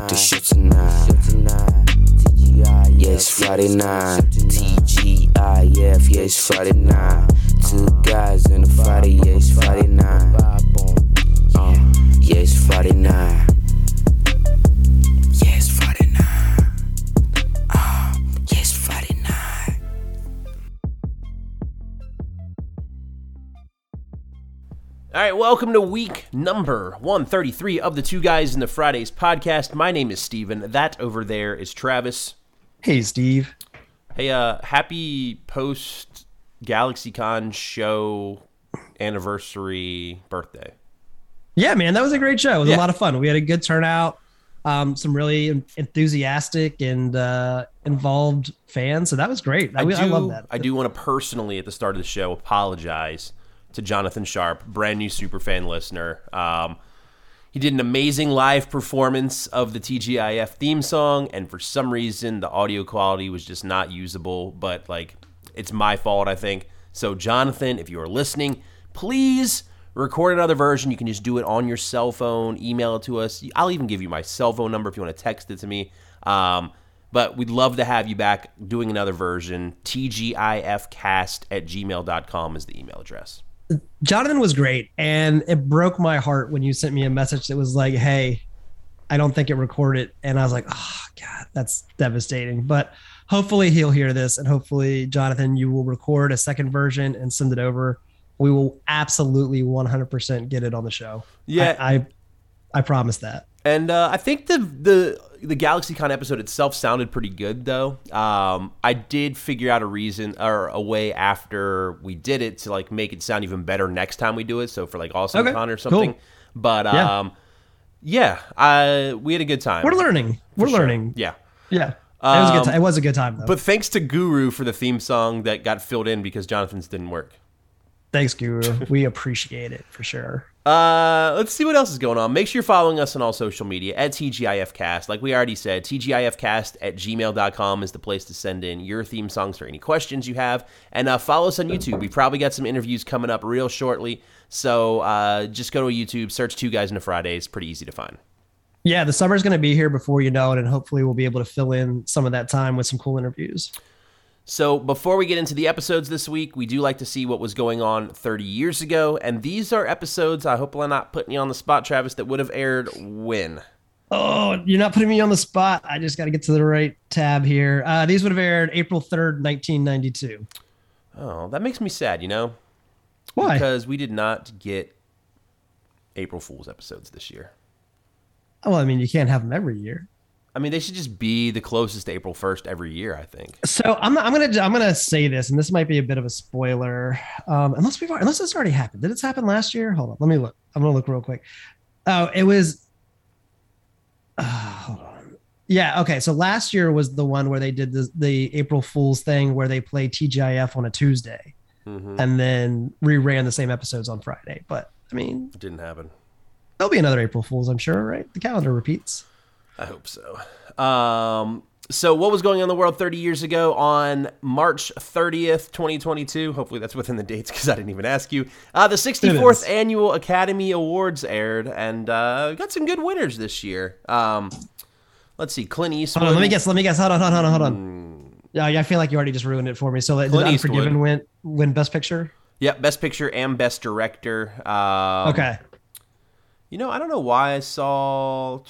Smoke the shit tonight. Yeah, it's Friday night. TGIF, yeah, it's Friday night. Two guys in a Friday, yeah, it's Friday night. Uh, yeah, it's Friday night. All right, welcome to week number 133 of the Two Guys in the Fridays podcast. My name is Steven. That over there is Travis. Hey, Steve. Hey, uh, happy post GalaxyCon show anniversary birthday. Yeah, man, that was a great show. It was Yeah. a lot of fun. We had a good turnout. Um, some really enthusiastic and uh, involved fans, so that was great. I, do, I love that. I do want to personally, at the start of the show, apologize to Jonathan Sharp, brand new superfan listener. Um, he did an amazing live performance of the TGIF theme song, and for some reason, the audio quality was just not usable. But like, it's my fault, I think. So, Jonathan, if you are listening, please record another version. You can just do it on your cell phone, email it to us. I'll even give you my cell phone number if you want to text it to me. Um, but we'd love to have you back doing another version. TGIFcast at gmail.com is the email address. Jonathan was great, and it broke my heart when you sent me a message that was like, "Hey, I don't think it recorded," and I was like, "Oh God, that's devastating." But hopefully he'll hear this, and hopefully, Jonathan, you will record a second version and send it over. We will absolutely 100% get it on the show. Yeah. I I, I promise that. And uh, I think the the the GalaxyCon episode itself sounded pretty good, though. Um, I did figure out a reason or a way after we did it to like make it sound even better next time we do it. So for like Awesome Okay, Con or something. cool. But Yeah. um, yeah, I we had a good time. We're learning. We're sure. learning. Yeah. Yeah. it was a good Um, time. It was a good time though. But thanks to Guru for the theme song that got filled in because Jonathan's didn't work. Thanks, Guru. we appreciate it for sure. Uh, let's see what else is going on. Make sure you're following us on all social media at TGIFcast. Like we already said, TGIFcast at gmail.com is the place to send in your theme songs or any questions you have. And uh, follow us on YouTube. We probably got some interviews coming up real shortly. So uh, just go to YouTube, search Two Guys in a Friday. It's pretty easy to find. Yeah, the summer's going to be here before you know it, and hopefully we'll be able to fill in some of that time with some cool interviews. So, before we get into the episodes this week, we do like to see what was going on 30 years ago. And these are episodes, I hope I'm not putting you on the spot, Travis, that would have aired when? Oh, you're not putting me on the spot. I just got to get to the right tab here. Uh, these would have aired April 3rd, 1992. Oh, that makes me sad, you know? Why? Because we did not get April Fool's episodes this year. well, I mean, you can't have them every year. I mean, they should just be the closest to April 1st every year, I think. So I'm, I'm gonna I'm gonna say this, and this might be a bit of a spoiler, um, unless we've unless this already happened. Did this happen last year? Hold on, let me look. I'm gonna look real quick. Oh, it was. Uh, hold on. Yeah. Okay. So last year was the one where they did the the April Fools thing, where they play TGIF on a Tuesday, hmm and then reran the same episodes on Friday. But I mean, It didn't happen. there'll be another April Fools, I'm sure. Right? The calendar repeats. I hope so. Um, so, what was going on in the world 30 years ago on March 30th, 2022? Hopefully, that's within the dates because I didn't even ask you. Uh, the 64th. Annual Academy Awards aired and uh, got some good winners this year. Um, let's see, Clint Eastwood. Hold on, let me guess. Let me guess. Hold on. Hold on. Hold on. On. Yeah, I feel like you already just ruined it for me. So, did Clint Unforgiven Eastwood. win win Best Picture? Yep, Best Picture and Best Director. Um, Okay. You know, I don't know why I saw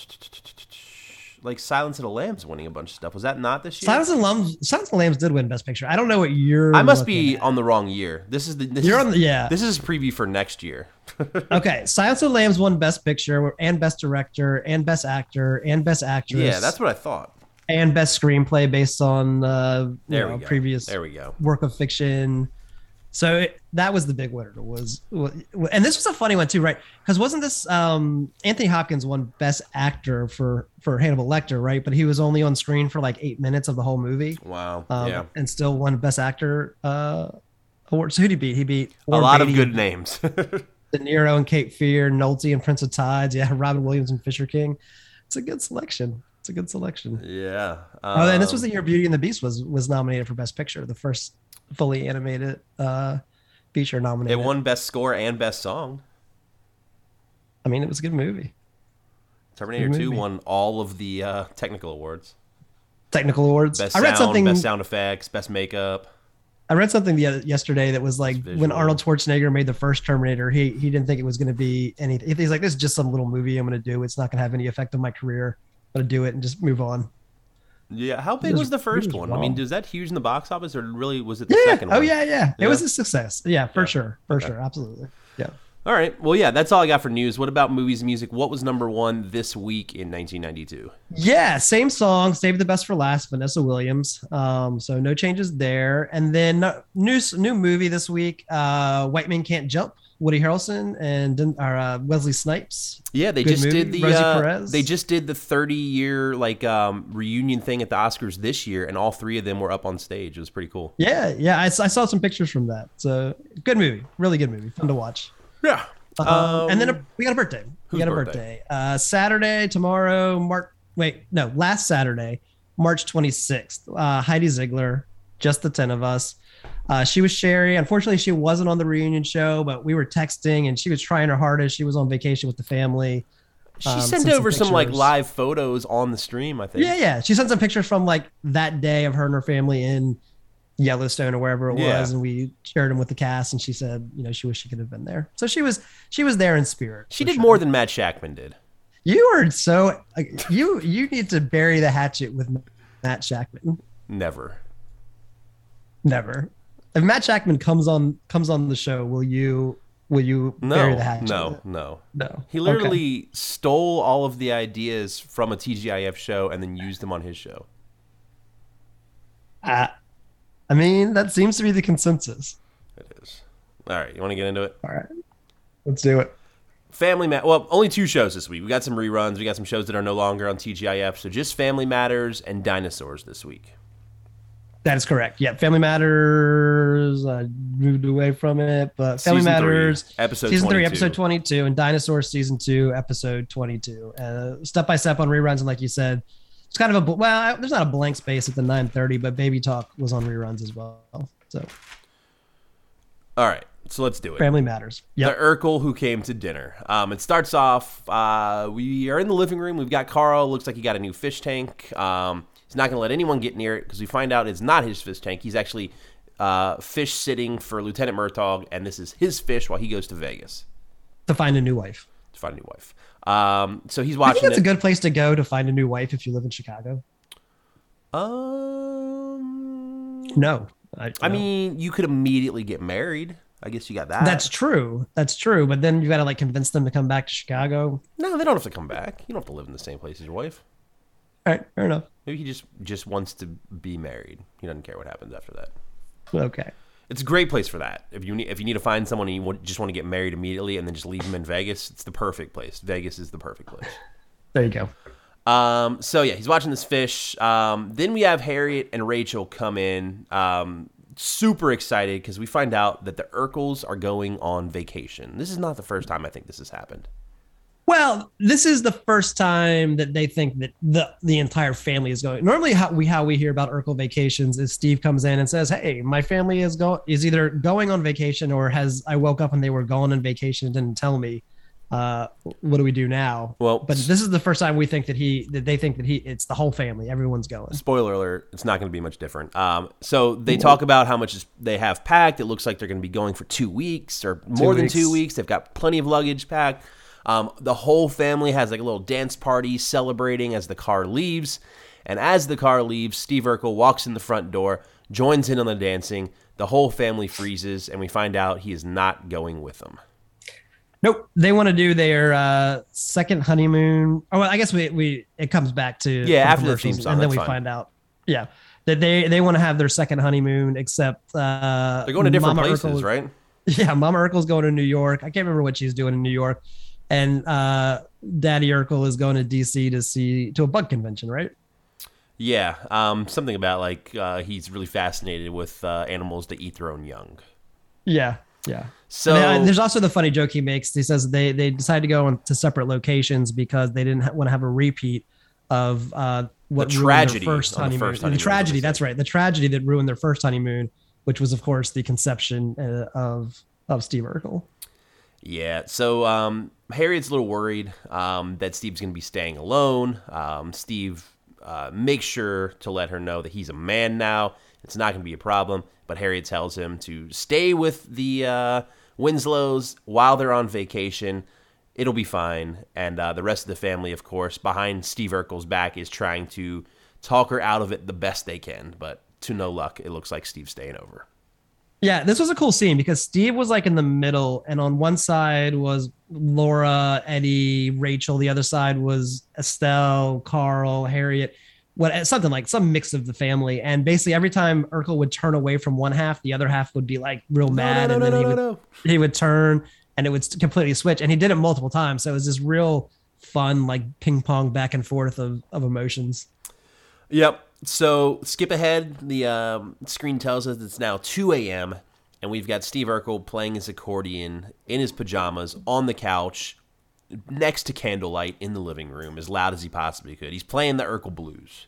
like Silence of the Lambs winning a bunch of stuff. Was that not this year? Silence of the Lambs. Silence of the Lambs did win Best Picture. I don't know what you're. I must be at. on the wrong year. This is the this You're is, on the yeah. This is a preview for next year. okay, Silence of the Lambs won Best Picture and Best Director and Best Actor and Best Actress. yeah, that's what I thought. and Best Screenplay based on uh, There know, previous There we go. work of fiction. So it, that was the big winner. Was and this was a funny one too, right? Because wasn't this um, Anthony Hopkins won Best Actor for for Hannibal Lecter, right? But he was only on screen for like eight minutes of the whole movie, Wow. um, yeah. and still won Best Actor uh, award. So who did he beat? He beat A Warren lot of good names. De Niro and Cape Fear, Nolte and Prince of Tides. Yeah, Robin Williams and Fisher King. It's a good selection. It's a good selection. yeah. oh, and this was Um, the year Beauty and the Beast was was nominated for Best Picture, the first fully animated uh, feature nominated. It won best score and best song. I mean, it was a good movie. Terminator Good 2 movie. won all of the uh, technical awards. Technical awards. Best I read sound, something. best sound effects, best makeup. I read something the other, yesterday that was like when. Arnold Schwarzenegger made the first Terminator, he he didn't think it was going to be anything. He's like, this is just some little movie I'm going to do. It's not going to have any effect on my career. I'm going to do it and just move on. Yeah, how big was- was the first one? I mean, was that huge in the box office, or really was it the Yeah. second Oh one? yeah, yeah. Yeah? It was a success. Yeah, for Yeah. sure. For Okay. sure. Absolutely. Yeah. All right. Well, yeah, that's all I got for news. What about movies and music? What was number one this week in 1992? Yeah, same song, save the best for last, Vanessa Williams. Um, so no changes there. And then uh, new new movie this week, uh, White Men Can't Jump, Woody Harrelson and or, uh, Wesley Snipes. Yeah, they Good just movie. did the Rosie uh, Perez. they just did the 30 year like um, reunion thing at the Oscars this year, and all three of them were up on stage. It was pretty cool. Yeah, yeah, I saw some pictures from that. So good movie, really good movie, fun to watch. Yeah. Um, and then a, we got a birthday. We got a birthday? birthday. Uh, Saturday, tomorrow, March. Wait, no, last Saturday, March 26th. Uh, Heidi Zeigler, just the 10 of us. Uh, she was Sherry. Unfortunately, she wasn't on the reunion show, but we were texting and she was trying her hardest. She was on vacation with the family. She Um, sent some over some like live photos on the stream. I think. Yeah, yeah. She sent some pictures from like that day of her and her family in Yellowstone or wherever it Yeah. was, and we shared them with the cast. And she said, you know, she wished she could have been there. So she was, she was there in spirit. She did sure. more than Matt Shakman did. You are so you you need to bury the hatchet with Matt Shakman. Never. Never. If Matt Shakman comes on comes on the show, will you will you bury No. the hatchet? No. No. No. He Okay. literally stole all of the ideas from a TGIF show and then used them on his show. Uh, I mean, that seems to be the consensus. It is. All right, you want to get into it? All right. Let's do it. Family Matters. Well, only two shows this week. We got some reruns. We got some shows that are no longer on TGIF. So just Family Matters and Dinosaurs this week. That is correct. Yeah, Family Matters. I moved away from it, but Family Season three, Matters. episode season three, episode twenty-two, and Dinosaur season two, episode twenty-two. Uh, step by step on reruns, and like you said, it's kind of a well. There's not a blank space at the nine thirty, but Baby Talk was on reruns as well. So All right, so let's do it. Family Matters. Yep. The Urkel who came to dinner. Um, it starts off. Uh, we are in the living room. We've got Carl. Looks like he got a new fish tank. Um, he's not going to let anyone get near it because we find out it's not his fish tank. He's actually uh, fish sitting for Lieutenant Murtaugh, and this is his fish while he goes to Vegas to find a new wife. to find a new wife. Um, so he's watching. I think that's it. a good place to go to find a new wife if you live in Chicago. um, No, I, I mean, you could immediately get married. I guess you got that. that's true. That's true. But then you got to like convince them to come back to Chicago. no. They don't have to come back. You don't have to live in the same place as your wife. All right, fair enough. Maybe he just just wants to be married. He doesn't care what happens after that. Okay. It's a great place for that. If you need, if you need to find someone and you want, just want to get married immediately and then just leave them in Vegas, it's the perfect place. Vegas is the perfect place. There you go. Um, so yeah, he's watching this fish. Um, then we have Harriet and Rachel come in. Um, super excited because we find out that the Urkels are going on vacation. This is not the first time I think this has happened. Well, this is the first time that they think that the the entire family is going. Normally, how we how we hear about Urkel vacations is Steve comes in and says, "Hey, my family is going is either going on vacation or has I woke up and they were gone on vacation and didn't tell me. Uh, what do we do now?" Well, But this is the first time we think that he that they think that he it's the whole family, everyone's going. spoiler alert, it's not going to be much different. Um, so they talk about how much is- they have packed. It looks like they're going to be going for two weeks or more than weeks. two weeks. They've got plenty of luggage packed. Um, the whole family has like a little dance party celebrating as the car leaves. And as the car leaves, Steve Urkel walks in the front door, joins in on the dancing. The whole family freezes, and we find out he is not going with them. Nope, they want to do their uh, second honeymoon. Oh, well, I guess we we it comes back to Yeah, after the theme song, and then we fine. find out. Yeah, that they they want to have their second honeymoon, except uh, They're going to different Mama places, Urkel- right? Yeah, Mama Urkel's going to New York. I can't remember what she's doing in New York, and uh, Daddy Urkel is going to DC to see to a bug convention, right? Yeah, um, something about like uh, he's really fascinated with uh, animals that eat their own young. Yeah, yeah. So And, there's also the funny joke he makes. He says they they decided to go on to separate locations because they didn't ha- want to have a repeat of uh, what The tragedy first on the honeymoon. first honeymoon, The tragedy. is what they That's right. The tragedy that ruined their first honeymoon, which was of course the conception uh, of of Steve Urkel. Yeah. So um, Harriet's a little worried um, that Steve's going to be staying alone. Um, Steve uh, makes sure to let her know that he's a man now. It's not going to be a problem. But Harriet tells him to stay with the uh, Winslows while they're on vacation. It'll be fine. And uh, the rest of the family, of course, behind Steve Urkel's back, is trying to talk her out of it the best they can. But to no luck, it looks like Steve's staying over. Yeah, this was a cool scene because Steve was like in the middle, and on one side was Laura, Eddie, Rachel. The other side was Estelle, Carl, Harriet, what something like some mix of the family. And basically, every time Urkel would turn away from one half, the other half would be like real mad, no, no, and then no, he no, would he would turn, and it would completely switch. And he did it multiple times, so it was this real fun like ping pong back and forth of of emotions. Yep. So skip ahead. The um, screen tells us it's now 2 a.m. and we've got Steve Urkel playing his accordion in his pajamas on the couch next to candlelight in the living room as loud as he possibly could. He's playing the Urkel blues.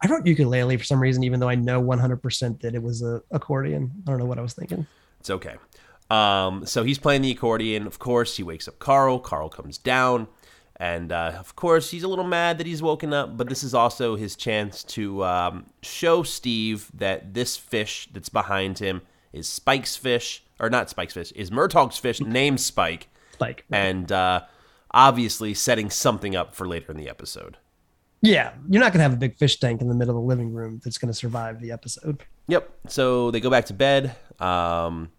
I wrote ukulele for some reason, even though I know 100% that it was a accordion. I don't know what I was thinking. It's okay. Um, so he's playing the accordion. Of course, he wakes up Carl. Carl comes down. And uh, of course, he's a little mad that he's woken up, but this is also his chance to um, show Steve that this fish that's behind him is Spike's fish, or not Spike's fish, is Murtaugh's fish named Spike, Like, and uh, obviously setting something up for later in the episode. yeah, you're not going to have a big fish tank in the middle of the living room that's going to survive the episode. Yep. So they go back to bed. Um,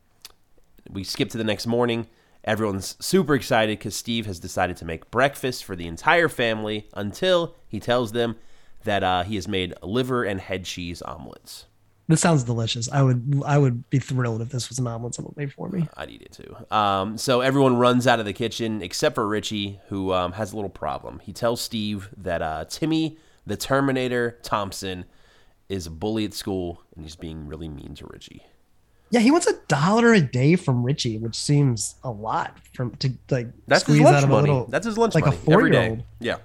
we skip to the next morning. Everyone's super excited because Steve has decided to make breakfast for the entire family until he tells them that uh, he has made liver and head cheese omelets. This sounds delicious. I would I would be thrilled if this was an omelet someone made for me. I'd eat it too. Um, so everyone runs out of the kitchen except for Richie, who um, has a little problem. He tells Steve that uh, Timmy, the Terminator Thompson, is a bully at school and he's being really mean to Richie. Yeah, he wants a dollar a day from Richie, which seems a lot from to like That's his squeeze lunch out of a little. That's his lunch like a money every day. four-year-old. Yeah,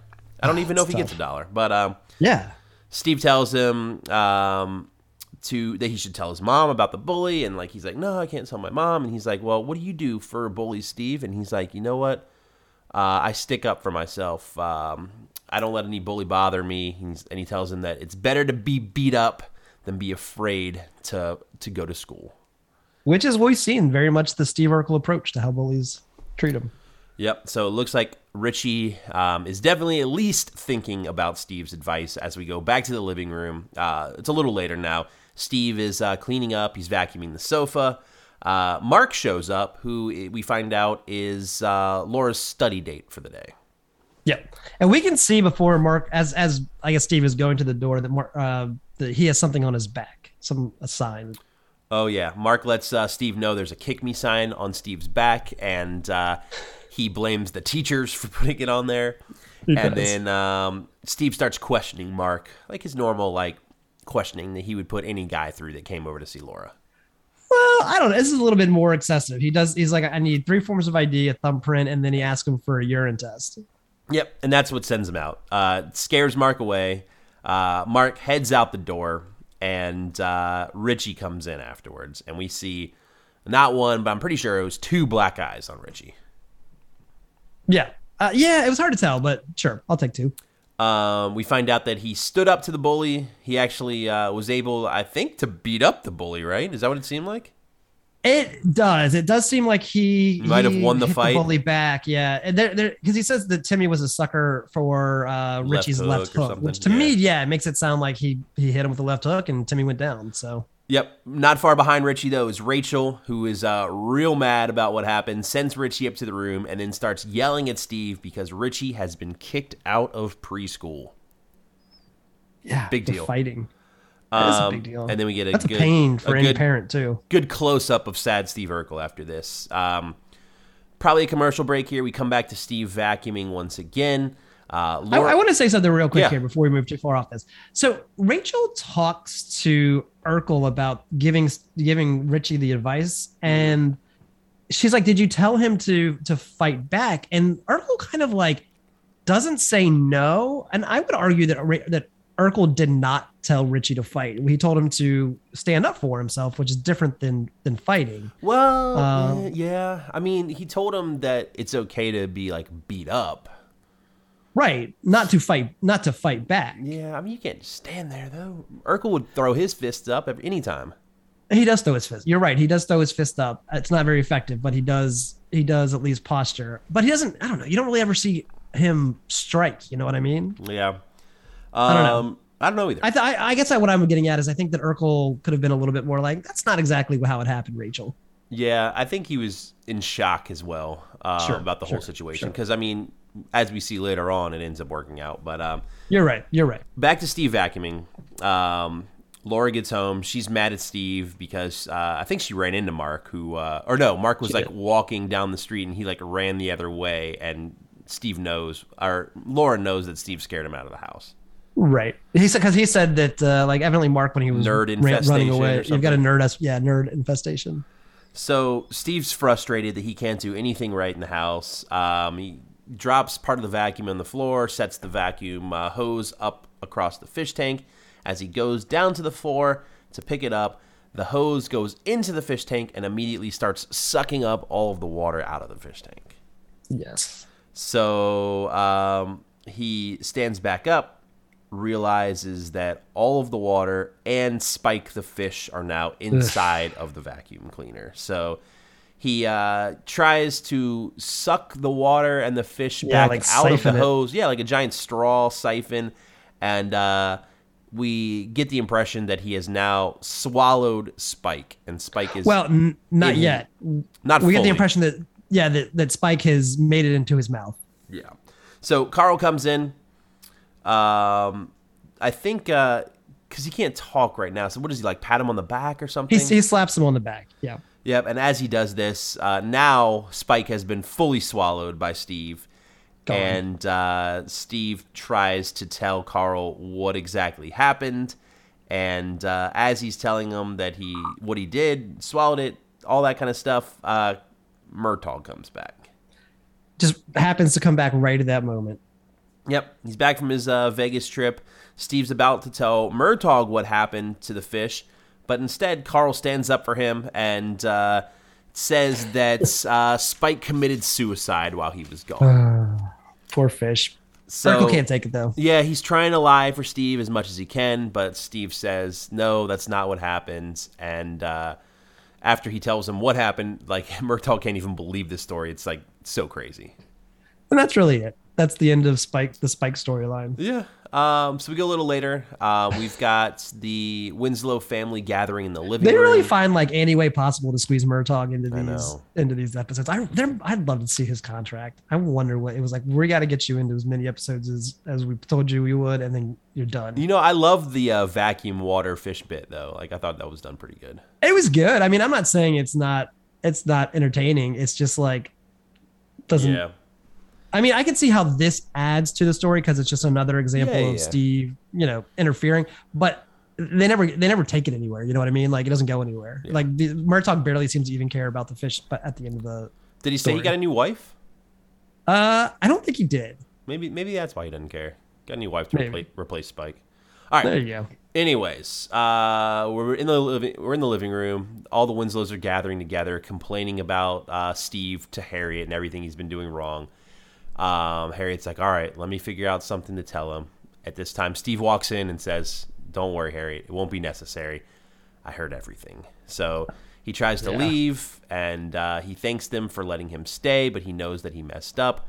I don't even know if he gets a dollar, but um, yeah. Steve tells him um, to that he should tell his mom about the bully, and like he's like, no, I can't tell my mom, and he's like, well, what do you do for bullies, Steve? And he's like, you know what? Uh, I stick up for myself. Um, I don't let any bully bother me. He's, and he tells him that it's better to be beat up than be afraid to to go to school. Which is what we've seen very much the Steve Urkel approach to how bullies treat him. Yep. So it looks like Richie um, is definitely at least thinking about Steve's advice as we go back to the living room. Uh, it's a little later now. Steve is uh, cleaning up. He's vacuuming the sofa. Uh, Mark shows up, who we find out is uh, Laura's study date for the day. Yeah, and we can see before Mark, as as I guess Steve is going to the door, that Mark, uh, that he has something on his back, some a sign. Oh yeah, Mark lets uh, Steve know there's a kick me sign on Steve's back, and uh, he blames the teachers for putting it on there. He and does. then um, Steve starts questioning Mark, like his normal like questioning that he would put any guy through that came over to see Laura. Well, I don't know. This is a little bit more excessive. He does. He's like, I need three forms of ID, a thumbprint, and then he asks him for a urine test. Yep, and that's what sends him out. Uh, scares Mark away. Uh, Mark heads out the door, and uh, Richie comes in afterwards, and we see not one, but I'm pretty sure it was two black eyes on Richie. Yeah, uh, yeah. It was hard to tell, but sure, I'll take two. Um, we find out that he stood up to the bully. He actually uh, was able, I think, to beat up the bully. Right? Is that what it seemed like? It does. It does seem like he, Might have won the fight. bully back. Yeah, and there, there, because he says that Timmy was a sucker for uh, Richie's hook left hook, which to yeah. me, yeah, it makes it sound like he he hit him with the left hook and Timmy went down. So Yep. Not far behind Richie, though, is Rachel, who is uh, real mad about what happened, sends Richie up to the room, and then starts yelling at Steve because Richie has been kicked out of preschool. yeah, Big deal. Fighting. That is a Um, big deal. And then we get a That's good, a pain for a any good, parent too. good close up of sad Steve Urkel after this. Um, probably a commercial break here. We come back to Steve vacuuming once again. Uh, I, Laura, I want to say something real quick Yeah. here before we move too far off this. So Rachel talks to Urkel about giving giving Richie the advice, and she's like, "Did you tell him to to fight back?" And Urkel kind of like doesn't say no, and I would argue that that Urkel did not tell Richie to fight. He told him to stand up for himself, which is different than than fighting. Well, Um, eh, yeah. I mean, he told him that it's okay to be like beat up. Right. Not to fight not to fight back. Yeah, I mean, you can't stand there though. Urkel would throw his fists up at any time. He does throw his fist. You're right. He does throw his fist up. It's not very effective, but he does he does at least posture. But he doesn't I don't know. You don't really ever see him strike, you know what I mean? Yeah. Um, I don't know. I don't know either. I, th- I I guess I, what I'm getting at is I think that Urkel could have been a little bit more like that's not exactly how it happened, Rachel. Yeah, I think he was in shock as well uh, Sure, about the whole sure, situation. sure. Because I mean, as we see later on, it ends up working out. But um, You're right. You're right. back to Steve vacuuming. Um, Laura gets home. She's mad at Steve because uh, I think she ran into Mark, who uh, or no, Mark was She like did. walking down the street and he like ran the other way, and Steve knows or Laura knows that Steve scared him out of the house. Right. He said because he said that uh, like evidently Mark when he was Nerd ran- running away, you've got a something. nerd yeah nerd infestation. So Steve's frustrated that he can't do anything right in the house. Um, he drops part of the vacuum on the floor, sets the vacuum uh, hose up across the fish tank. As he goes down to the floor to pick it up, the hose goes into the fish tank and immediately starts sucking up all of the water out of the fish tank. Yes. So um, he stands back up, realizes that all of the water and Spike the fish are now inside of the vacuum cleaner. So he uh, tries to suck the water and the fish Yeah, back like out of the siphon it. hose. Yeah, like a giant straw siphon. And uh, we get the impression that he has now swallowed Spike, and Spike is Well, n- not in- yet. not. We get the impression that yeah that, that Spike has made it into his mouth. Yeah. So Carl comes in. Um, I think because he can't talk right now. So what does he like? Pat him on the back or something? He, he slaps him on the back. Yeah. Yep. And as he does this, uh, now Spike has been fully swallowed by Steve, Gone. and uh, Steve tries to tell Carl what exactly happened. And uh, as he's telling him that he what he did, swallowed it, all that kind of stuff, uh, Murtaugh comes back. Just happens to come back right at that moment. Yep, he's back from his uh, Vegas trip. Steve's about to tell Murtaugh what happened to the fish, but instead Carl stands up for him and uh, says that uh, Spike committed suicide while he was gone. Poor fish. So Urkel can't take it though. yeah, he's trying to lie for Steve as much as he can, but Steve says no, that's not what happened. And uh, after he tells him what happened, like Murtaugh can't even believe this story. It's like so crazy. And that's really it. That's the end of Spike, the Spike storyline. Yeah. Um, so we go a little later. Uh, we've got the Winslow family gathering in the living room. They room. really find like any way possible to squeeze Murtaugh into these into these episodes. I I'd love to see his contract. I wonder what it was like. We got to get you into as many episodes as as we told you we would, and then you're done. you know, I love the uh, vacuum water fish bit though. Like I thought that was done pretty good. It was good. I mean, I'm not saying it's not it's not entertaining. It's just like doesn't. Yeah. I mean, I can see how this adds to the story because it's just another example Yeah, of yeah. Steve, you know, interfering. But they never they never take it anywhere. You know what I mean? Like it doesn't go anywhere. Yeah. Like the, Murtaugh barely seems to even care about the fish. But at the end of the, Did he say he got a new wife? uh, I don't think he did. Maybe maybe that's why he doesn't care. Got a new wife to replace, replace Spike. All right. There you go. Anyways, uh, we're in the living we're in the living room. All the Winslows are gathering together, complaining about uh, Steve to Harriet and everything he's been doing wrong. Um, Harriet's like, "All right, let me figure out something to tell him." At this time, Steve walks in and says, "Don't worry, Harriet. It won't be necessary. I heard everything." So he tries to Yeah. leave, and uh, he thanks them for letting him stay, but he knows that he messed up.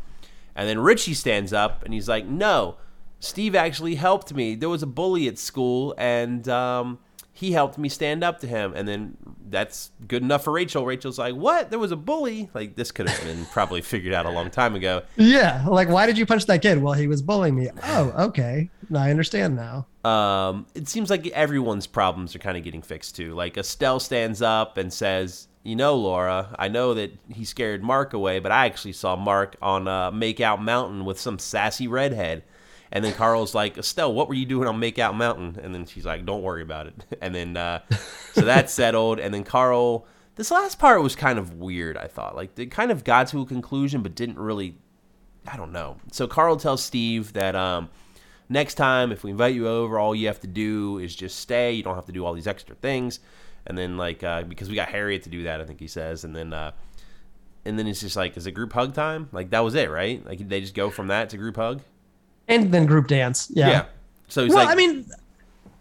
And then Richie stands up and he's like, "No, Steve actually helped me. There was a bully at school, and um, he helped me stand up to him." And then that's good enough for Rachel. Rachel's like, "What? There was a bully? Like this could have been probably figured out a long time ago." Yeah, like why did you punch that kid? Well, he was bullying me. Oh, okay. I understand now. Um, it seems like everyone's problems are kind of getting fixed too. Like Estelle stands up and says, "You know, Laura, I know that he scared Mark away, but I actually saw Mark on uh, Makeout Mountain with some sassy redhead." And then Carl's like, "Estelle, what were you doing on Makeout Mountain?" And then she's like, "Don't worry about it." And then uh, so that's settled. And then Carl, this last part was kind of weird. I thought like they kind of got to a conclusion, but didn't really I don't know. So Carl tells Steve that um, next time if we invite you over, all you have to do is just stay. You don't have to do all these extra things. And then like uh, because we got Harriet to do that, I think he says, and then uh, and then it's just like, is it group hug time? Like that was it, right? Like they just go from that to group hug. And then group dance. Yeah. So he's well, like, I mean,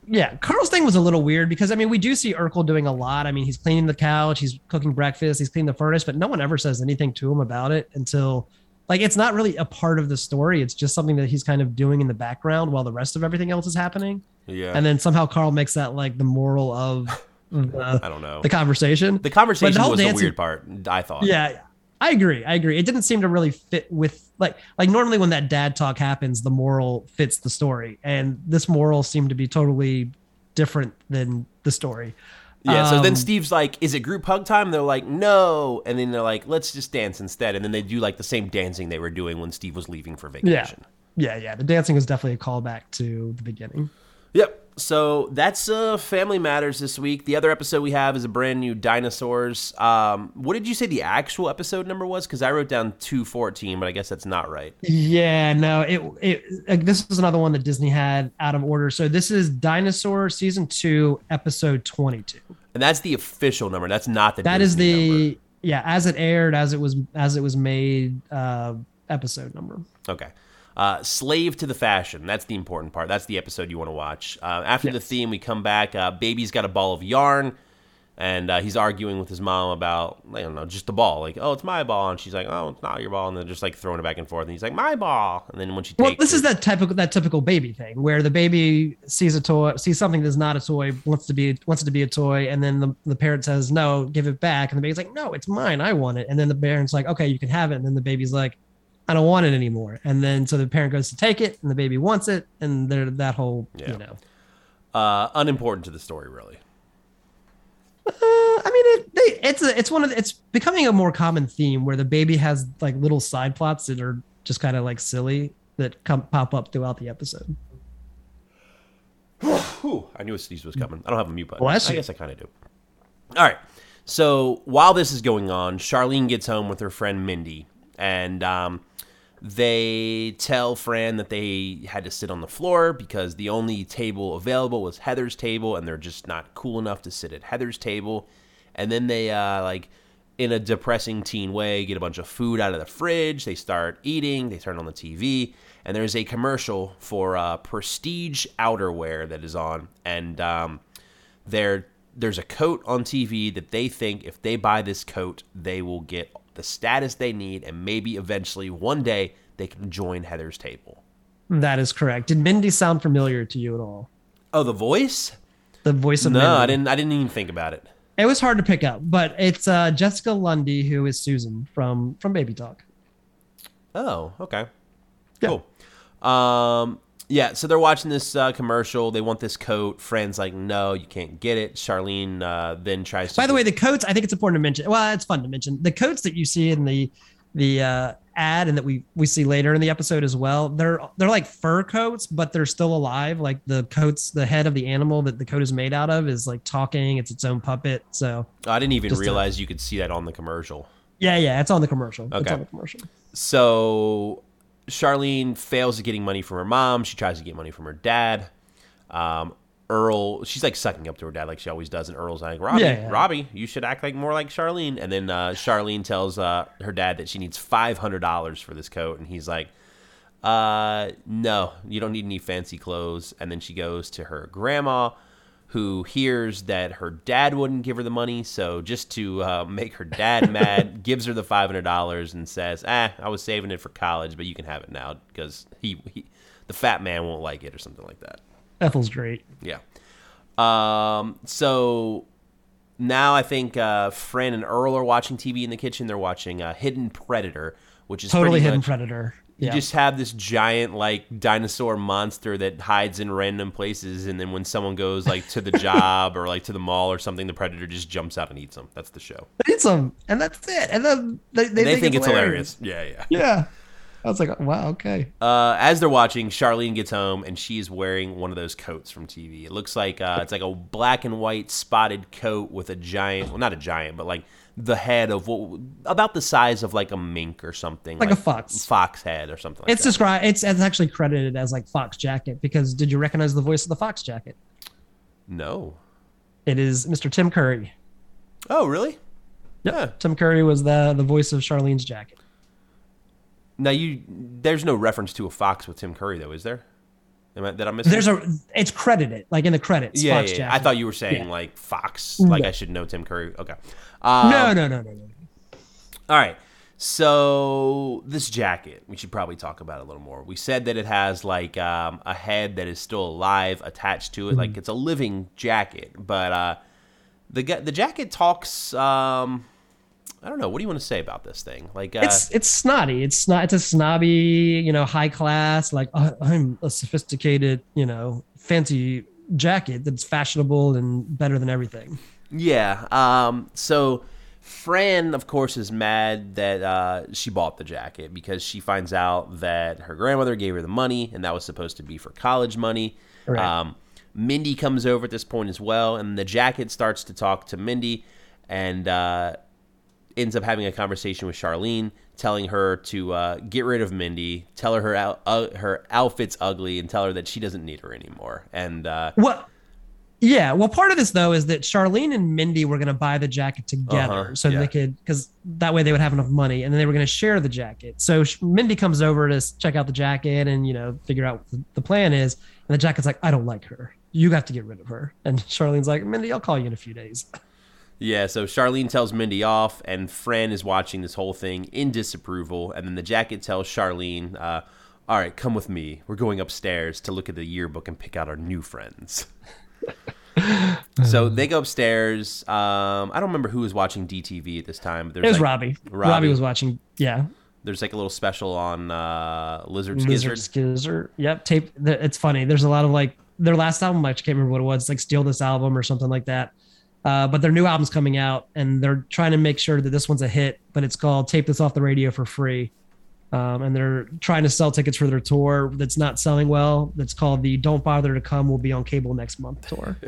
yeah, Carl's thing was a little weird because I mean, we do see Urkel doing a lot. I mean, he's cleaning the couch, he's cooking breakfast, he's cleaning the furnace, but no one ever says anything to him about it until like it's not really a part of the story. It's just something that he's kind of doing in the background while the rest of everything else is happening. yeah. And then somehow Carl makes that like the moral of the, I don't know. the conversation. The conversation whole was the weird part. I thought. Yeah, I agree. I agree. It didn't seem to really fit with like like normally when that dad talk happens, the moral fits the story, and this moral seemed to be totally different than the story. Yeah, so then Um, Steve's like, "Is it group hug time?" They're like, "No," and then they're like, "Let's just dance instead." And then they do like the same dancing they were doing when Steve was leaving for vacation. Yeah, yeah. The dancing was definitely a callback to the beginning. Yep. So that's uh, Family Matters this week. The other episode we have is a brand new Dinosaurs. Um, what did you say the actual episode number was? Because I wrote down two fourteen, but I guess that's not right. Yeah, no, it it like, this was another one that Disney had out of order. So this is Dinosaur season two, episode twenty two. And that's the official number. That's not the. That is Disney the number. yeah, as it aired, as it was as it was made, uh, episode number. Okay. Uh, Slave to the Fashion. That's the important part. That's the episode you want to watch. Uh, after the theme, we come back. Uh, Baby's got a ball of yarn, and uh, he's arguing with his mom about, I don't know, just the ball. Like, oh, it's my ball. And she's like, oh, it's not your ball. And they're just like throwing it back and forth. And he's like, my ball. And then when she takes Well, this it, is that typical that typical baby thing where the baby sees a toy, sees something that's not a toy, wants to be wants it to be a toy, and then the, the parent says no, give it back, and the baby's like, no, it's mine, I want it, and then the parent's like, okay, you can have it, and then the baby's like, I don't want it anymore, and then so the parent goes to take it, and the baby wants it, and there that whole Yeah. you know, uh, unimportant to the story, really. uh, I mean it, they, it's a, it's one of the, it's becoming a more common theme where the baby has like little side plots that are just kind of like silly that come pop up throughout the episode. Whew, I knew a sneeze was coming. I don't have a mute button. Bless I you. guess I kind of do. All right. So while this is going on, Charlene gets home with her friend Mindy, and um, they tell Fran that they had to sit on the floor because the only table available was Heather's table, and they're just not cool enough to sit at Heather's table. And then they uh, like in a depressing teen way, get a bunch of food out of the fridge. They start eating. They turn on the TV, and there's a commercial for uh, Prestige outerwear that is on, and um, there there's a coat on TV that they think if they buy this coat, they will get the status they need, and maybe eventually one day they can join Heather's table. That is correct. Did Mindy sound familiar to you at all? Oh, the voice? The voice of No, Mindy. I didn't. I didn't even think about it. It was hard to pick up, but it's uh, Jessica Lundy who is Susan from from Baby Talk. Oh, okay. Yeah. Cool. Um, yeah, so they're watching this uh, commercial. They want this coat. Fran's like, no, you can't get it. Charlene uh, then tries to. By the way, the coats. I think it's important to mention. Well, it's fun to mention the coats that you see in the the uh, ad and that we we see later in the episode as well. They're they're like fur coats, but they're still alive. Like the coats, the head of the animal that the coat is made out of is like talking. It's its own puppet. So I didn't even a- realize you could see that on the commercial. yeah, yeah, it's on the commercial. It's Okay. on the commercial. So Charlene fails at getting money from her mom. She tries to get money from her dad. Um, Earl, she's like sucking up to her dad like she always does, and Earl's like, Robbie, Yeah, yeah. Robbie, you should act like more like Charlene. And then uh, Charlene tells uh, her dad that she needs five hundred dollars for this coat, and he's like, uh, no, you don't need any fancy clothes. And then she goes to her grandma, who hears that her dad wouldn't give her the money. So just to uh, make her dad mad, gives her the five hundred dollars and says, "Ah, I was saving it for college, but you can have it now because he, he, the fat man won't like it or something like that." Ethel's great. Yeah. Um. So now I think uh, Fran and Earl are watching TV in the kitchen. They're watching uh, Hidden Predator, which is Totally hidden much- predator. You Yeah. just have this giant like dinosaur monster that hides in random places, and then when someone goes like to the job or like to the mall or something, the predator just jumps out and eats them. That's the show. They need some, and that's it. And then they, they, they think, it's it's hilarious. Yeah, yeah. Yeah. I was like, wow, okay. Uh, as they're watching, Charlene gets home and she's wearing one of those coats from TV. It looks like uh, it's like a black and white spotted coat with a giant, well, not a giant, but like the head of what about the size of like a mink or something, Like a fox. fox head or something. Like It's that. described. It's, it's actually credited as like Fox Jacket because did you recognize the voice of the Fox Jacket? no. It is Mr. Tim Curry. Oh, really? Yep. Yeah. Tim Curry was the the voice of Charlene's jacket. Now you, there's no reference to a fox with Tim Curry though, is there? Am I, that I'm missing? There's a it's credited like in the credits. yeah, Fox yeah, yeah. I thought you were saying Yeah. like fox, like No. I should know Tim Curry. Okay. Um, no, no, no, no, no. All right. So this jacket, we should probably talk about it a little more. We said that it has like um, a head that is still alive attached to it, Mm-hmm. like it's a living jacket. But uh, the the jacket talks. Um, I don't know. What do you want to say about this thing? Like, uh, It's it's snotty. It's not. It's a snobby, you know, high class. Like "I- I'm a sophisticated, you know, fancy jacket that's fashionable and better than everything. Yeah. Um, so Fran, of course, is mad that uh, she bought the jacket because she finds out that her grandmother gave her the money, and that was supposed to be for college money. Right. Um, Mindy comes over at this point as well, and the jacket starts to talk to Mindy, and uh, ends up having a conversation with Charlene, telling her to uh, get rid of Mindy, tell her her, out, uh, her outfit's ugly, and tell her that she doesn't need her anymore. And uh, Well, yeah. Well, part of this though is that Charlene and Mindy were going to buy the jacket together, Uh-huh, so yeah. they could, because that way they would have enough money, and then they were going to share the jacket. So Mindy comes over to check out the jacket and you know figure out what the, the plan is, and the jacket's like, I don't like her. You have to get rid of her. And Charlene's like, Mindy, I'll call you in a few days. Yeah, so Charlene tells Mindy off, and Fran is watching this whole thing in disapproval. And then the jacket tells Charlene, uh, All right, come with me. We're going upstairs to look at the yearbook and pick out our new friends. so they go upstairs. Um, I don't remember who was watching DTV at this time. But It was like, Robbie. Robbie. Robbie. was watching. Yeah, There's like a little special on uh, Lizard Lizard. Skizzer. Yep, tape. It's funny. There's a lot of like their last album. I can't remember what it was. It's like Steal This Album or something like that. Uh, but their new album's coming out, and they're trying to make sure that this one's a hit. But it's called "Tape This Off the Radio for Free," um, and they're trying to sell tickets for their tour that's not selling well. That's called the "Don't Bother to Come." Will be on cable next month tour.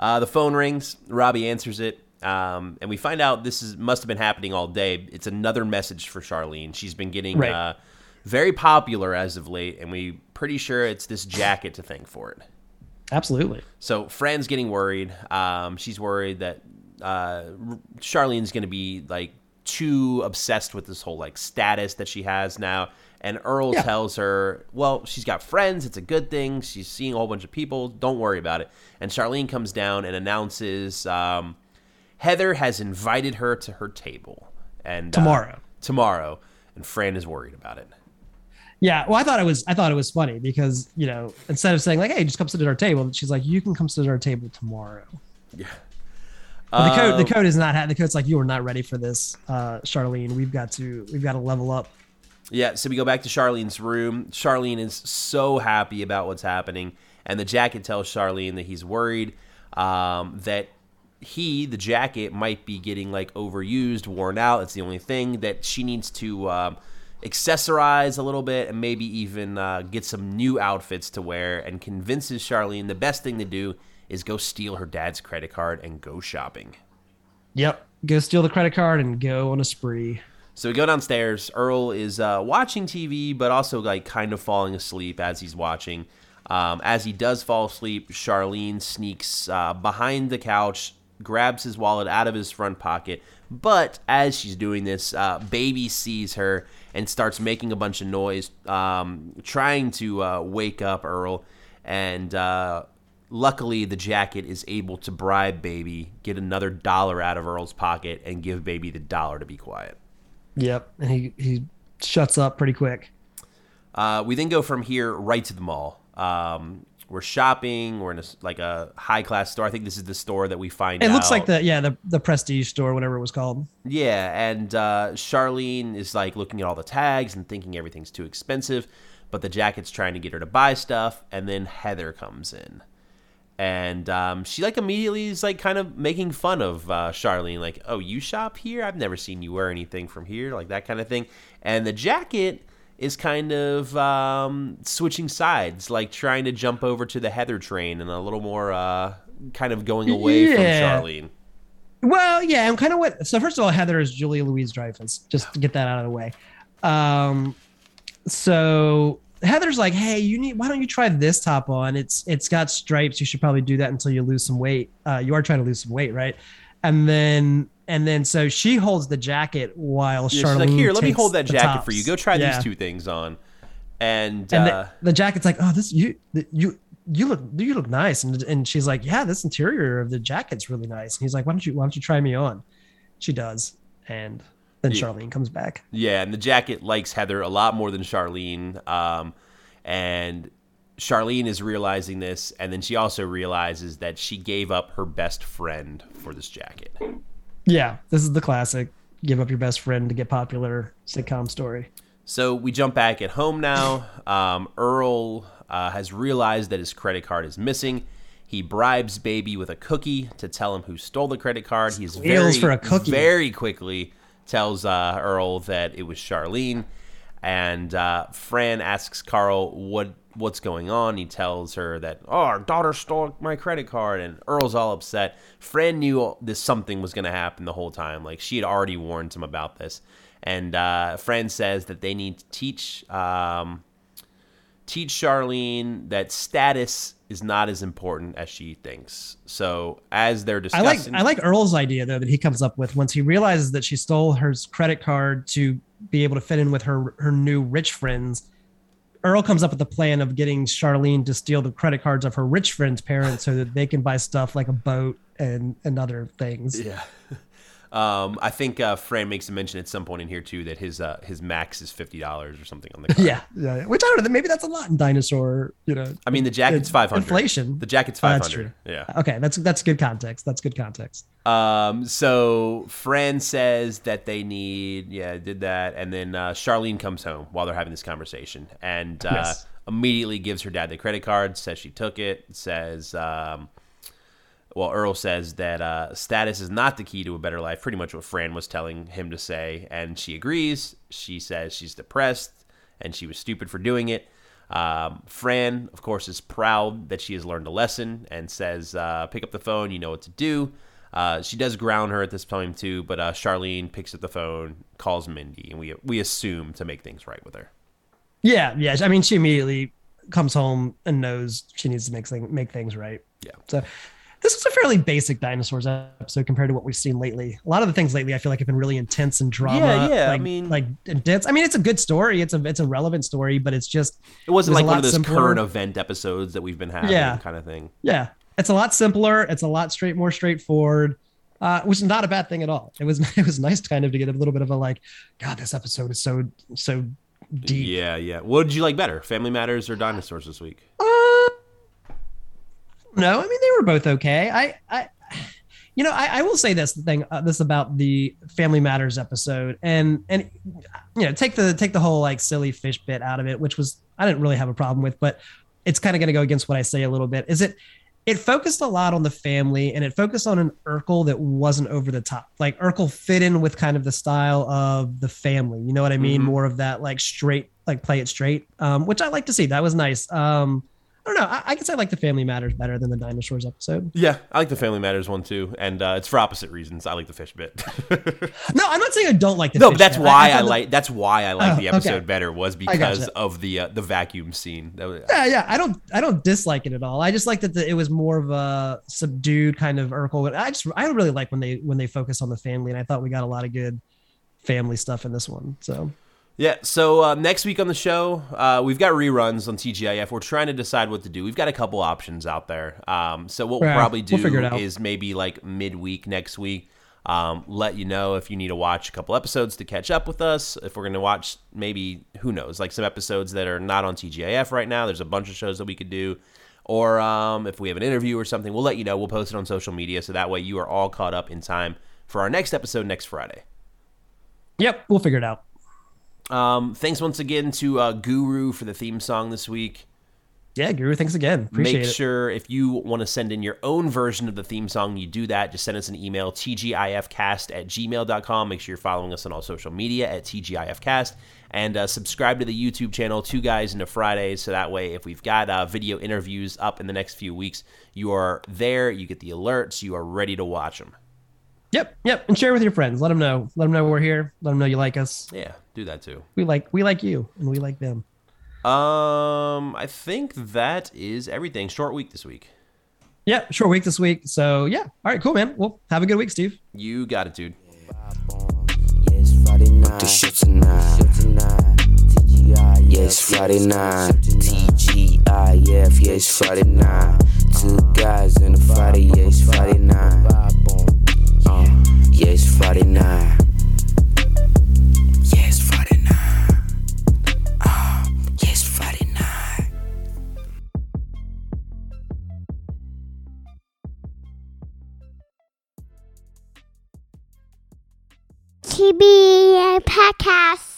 Uh, the phone rings. Robbie answers it, um, and we find out this is must have been happening all day. It's another message for Charlene. She's been getting Right. uh, very popular as of late, and we pretty sure it's this jacket to thank for it. Absolutely. So Fran's getting worried. Um, she's worried that uh, Charlene's going to be like too obsessed with this whole like status that she has now. And Earl Yeah. tells her, "Well, she's got friends. It's a good thing. She's seeing a whole bunch of people. Don't worry about it." And Charlene comes down and announces um, Heather has invited her to her table and uh, Tomorrow. tomorrow, and Fran is worried about it. Yeah, well, I thought it was I thought it was funny because you know instead of saying like, "Hey, just come sit at our table," she's like, "You can come sit at our table tomorrow." Yeah. The code the code is not the code's like you are not ready for this, uh, Charlene. We've got to we've got to level up. Yeah, so we go back to Charlene's room. Charlene is so happy about what's happening, and the jacket tells Charlene that he's worried um, that he, the jacket, might be getting like overused, worn out. It's the only thing that she needs to um, accessorize a little bit and maybe even uh, get some new outfits to wear. And convinces Charlene the best thing to do is go steal her dad's credit card and go shopping. Yep. Go steal the credit card and go on a spree. So we go downstairs. Earl is uh, watching TV, but also like kind of falling asleep as he's watching. Um, as he does fall asleep, Charlene sneaks uh, behind the couch, grabs his wallet out of his front pocket. But as she's doing this, uh, Baby sees her and starts making a bunch of noise, um, trying to uh, wake up Earl. And uh, luckily, the jacket is able to bribe Baby, get another dollar out of Earl's pocket, and give Baby the dollar to be quiet. Yep. And he he shuts up pretty quick. Uh, we then go from here right to the mall. Um, we're shopping. We're in a, like a high class store. I think this is the store that we find. It looks like the yeah the the prestige store, whatever it was called. Yeah, and uh, Charlene is like looking at all the tags and thinking everything's too expensive, but the jacket's trying to get her to buy stuff, and then Heather comes in, and um, she like immediately is like kind of making fun of uh, Charlene, like, "Oh, you shop here? I've never seen you wear anything from here," like that kind of thing. And the jacket is kind of um, switching sides, like trying to jump over to the Heather train and a little more uh, kind of going away Yeah. from Charlene. Well, yeah, I'm kind of what. So first of all, Heather is Julia Louise Dreyfus. Just to get that out of the way. Um, so Heather's like, hey, you need. Why don't you try this top on? It's it's got stripes. You should probably do that until you lose some weight. Uh, you are trying to lose some weight, right? And then and then so she holds the jacket while Yeah, she's Charlene. like, here, let me hold that jacket for you. Go try Yeah. these two things on. And, And uh, the, the jacket's like, oh, this you you you look you look nice, and and she's like, yeah, this interior of the jacket's really nice. And he's like, why don't you why don't you try me on? She does, and then Yeah. Charlene comes back. Yeah, and the jacket likes Heather a lot more than Charlene. Um, and Charlene is realizing this, and then she also realizes that she gave up her best friend for this jacket. Yeah, this is the classic. Give up your best friend to get popular sitcom story. So we jump back at home now. Um, Earl uh, has realized that his credit card is missing. He bribes Baby with a cookie to tell him who stole the credit card. He's very, for a cookie. very quickly tells uh, Earl that it was Charlene, and uh, Fran asks Carl what what's going on. He tells her that oh, our daughter stole my credit card, and Earl's all upset. Fran knew this something was going to happen the whole time. Like she had already warned him about this, and uh, Fran says that they need to teach. Um, teach Charlene that status is not as important as she thinks. So as they're discussing, I like I like Earl's idea though that he comes up with once he realizes that she stole her credit card to be able to fit in with her her new rich friends. Earl comes up with the plan of getting Charlene to steal the credit cards of her rich friends' parents so that they can buy stuff like a boat and and other things. Yeah. Um, I think uh, Fran makes a mention at some point in here too that his uh, his max is fifty dollars or something on the card. Yeah, yeah. Which I don't know. Maybe that's a lot in dinosaur. You know. I mean the jacket's five hundred. Inflation. The jacket's Oh, five that's hundred. Yeah. Okay, that's that's good context. That's good context. Um, so Fran says that they need, yeah, did that, and then uh, Charlene comes home while they're having this conversation, and uh, Yes. immediately gives her dad the credit card, says she took it, says, um, well, Earl says that uh, status is not the key to a better life. Pretty much what Fran was telling him to say, and she agrees. She says she's depressed and she was stupid for doing it. Um, Fran, of course, is proud that she has learned a lesson and says, uh, "Pick up the phone. You know what to do." Uh, she does ground her at this time, too, but uh, Charlene picks up the phone, calls Mindy, and we we assume to make things right with her. Yeah, yeah. I mean, she immediately comes home and knows she needs to make make things right. Yeah. So this was a fairly basic dinosaurs episode compared to what we've seen lately. A lot of the things lately I feel like have been really intense and drama. Yeah, yeah, I mean- like intense. I mean, it's a good story. It's a it's a relevant story, but it's just It wasn't It was like one of those simpler. current event episodes that we've been having, Yeah. kind of thing. yeah, it's a lot simpler. It's a lot straight, more straightforward. Uh, which is not a bad thing at all. It was it was nice kind of to get a little bit of a like, God, this episode is so so deep. Yeah, yeah. What did you like better, Family Matters or Dinosaurs this week? Uh, no, I mean they were both okay. I, I, you know, I, I will say this thing, uh, this about the Family Matters episode, and and you know, take the take the whole like silly fish bit out of it, which was I didn't really have a problem with, but it's kind of going to go against what I say a little bit. Is it? It focused a lot on the family, and it focused on an Urkel that wasn't over the top. Like Urkel fit in with kind of the style of the family. You know what I mean? Mhm. More of that like straight, like play it straight, um, which I like to see. That was nice. Um, I don't know. I, I guess I like the Family Matters better than the dinosaurs episode. Yeah, I like the Family Matters one too, and uh, it's for opposite reasons. I like the fish bit. No, I'm not saying I don't like the. no, fish but that's bit. why I, the- like. That's why I like Oh, the episode okay. better was because gotcha. of the uh, the vacuum scene. That was, Yeah, yeah. I don't. I don't dislike it at all. I just like that the, it was more of a subdued kind of Urkel. I just. I really like when they when they focus on the family, and I thought we got a lot of good family stuff in this one. So Yeah, so uh, next week on the show, uh, we've got reruns on TGIF. We're trying to decide what to do. We've got a couple options out there. Um, so what we'll Yeah, probably we'll do out. is maybe like midweek next week. Um, let you know if you need to watch a couple episodes to catch up with us. If we're going to watch maybe who knows, like some episodes that are not on TGIF right now. There's a bunch of shows that we could do. Or um, if we have an interview or something, we'll let you know. We'll post it on social media so that way you are all caught up in time for our next episode next Friday. yep, we'll figure it out. Um, thanks once again to uh, Guru for the theme song this week. Yeah, Guru, thanks again. Appreciate Make it. sure if you want to send in your own version of the theme song, you do that. Just send us an email, tgifcast at gmail.com. Make sure you're following us on all social media at tgifcast. And uh, subscribe to the YouTube channel, Two Guys into Fridays. So that way, if we've got uh, video interviews up in the next few weeks, you are there, you get the alerts, you are ready to watch them. Yep, yep, and share with your friends. Let them know. Let them know we're here. Let them know you like us. Yeah, do that too. We like we like you, and we like them. Um, I think that is everything. Short week this week. Yeah, short week this week. So yeah, all right, cool, man. Well, have a good week, Steve. You got it, dude. Yeah, it's Friday night. The shit tonight. TGI. Yeah, Friday night. TGIF. Yeah, it's Friday night. Two guys in the Friday. Yeah, it's Friday night. Uh, it's Friday night. It's Friday night. Uh, yeah, Friday night. TBA podcast.